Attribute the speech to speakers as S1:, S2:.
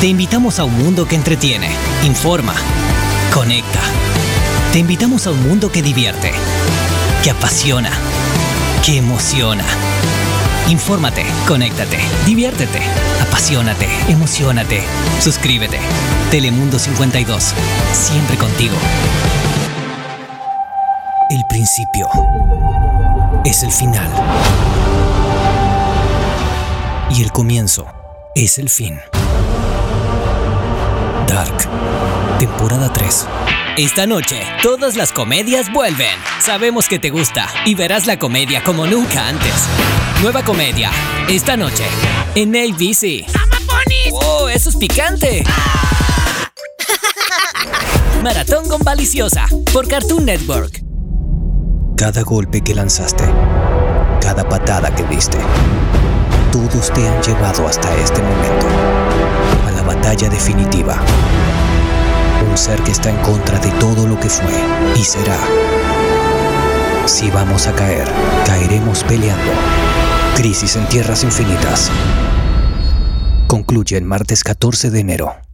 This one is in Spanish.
S1: Te invitamos a un mundo que entretiene, informa, conecta. Te invitamos a un mundo que divierte, que apasiona, que emociona. Infórmate, conéctate, diviértete, apasionate, emocionate. Suscríbete. Telemundo 52. Siempre contigo. El principio es el final. Y el comienzo es el fin. Temporada 3. Esta noche, todas las comedias vuelven. Sabemos que te gusta y verás la comedia como nunca antes. Nueva comedia, esta noche, en ABC. ¡Wow! ¡Eso es picante! Maratón con Valiciosa, por Cartoon Network. Cada golpe que lanzaste, cada patada que diste, todos te han llevado hasta este momento, a la batalla definitiva. Ser que está en contra de todo lo que fue y será. Si vamos a caer, caeremos peleando. Crisis en Tierras Infinitas. Concluye el martes 14 de enero.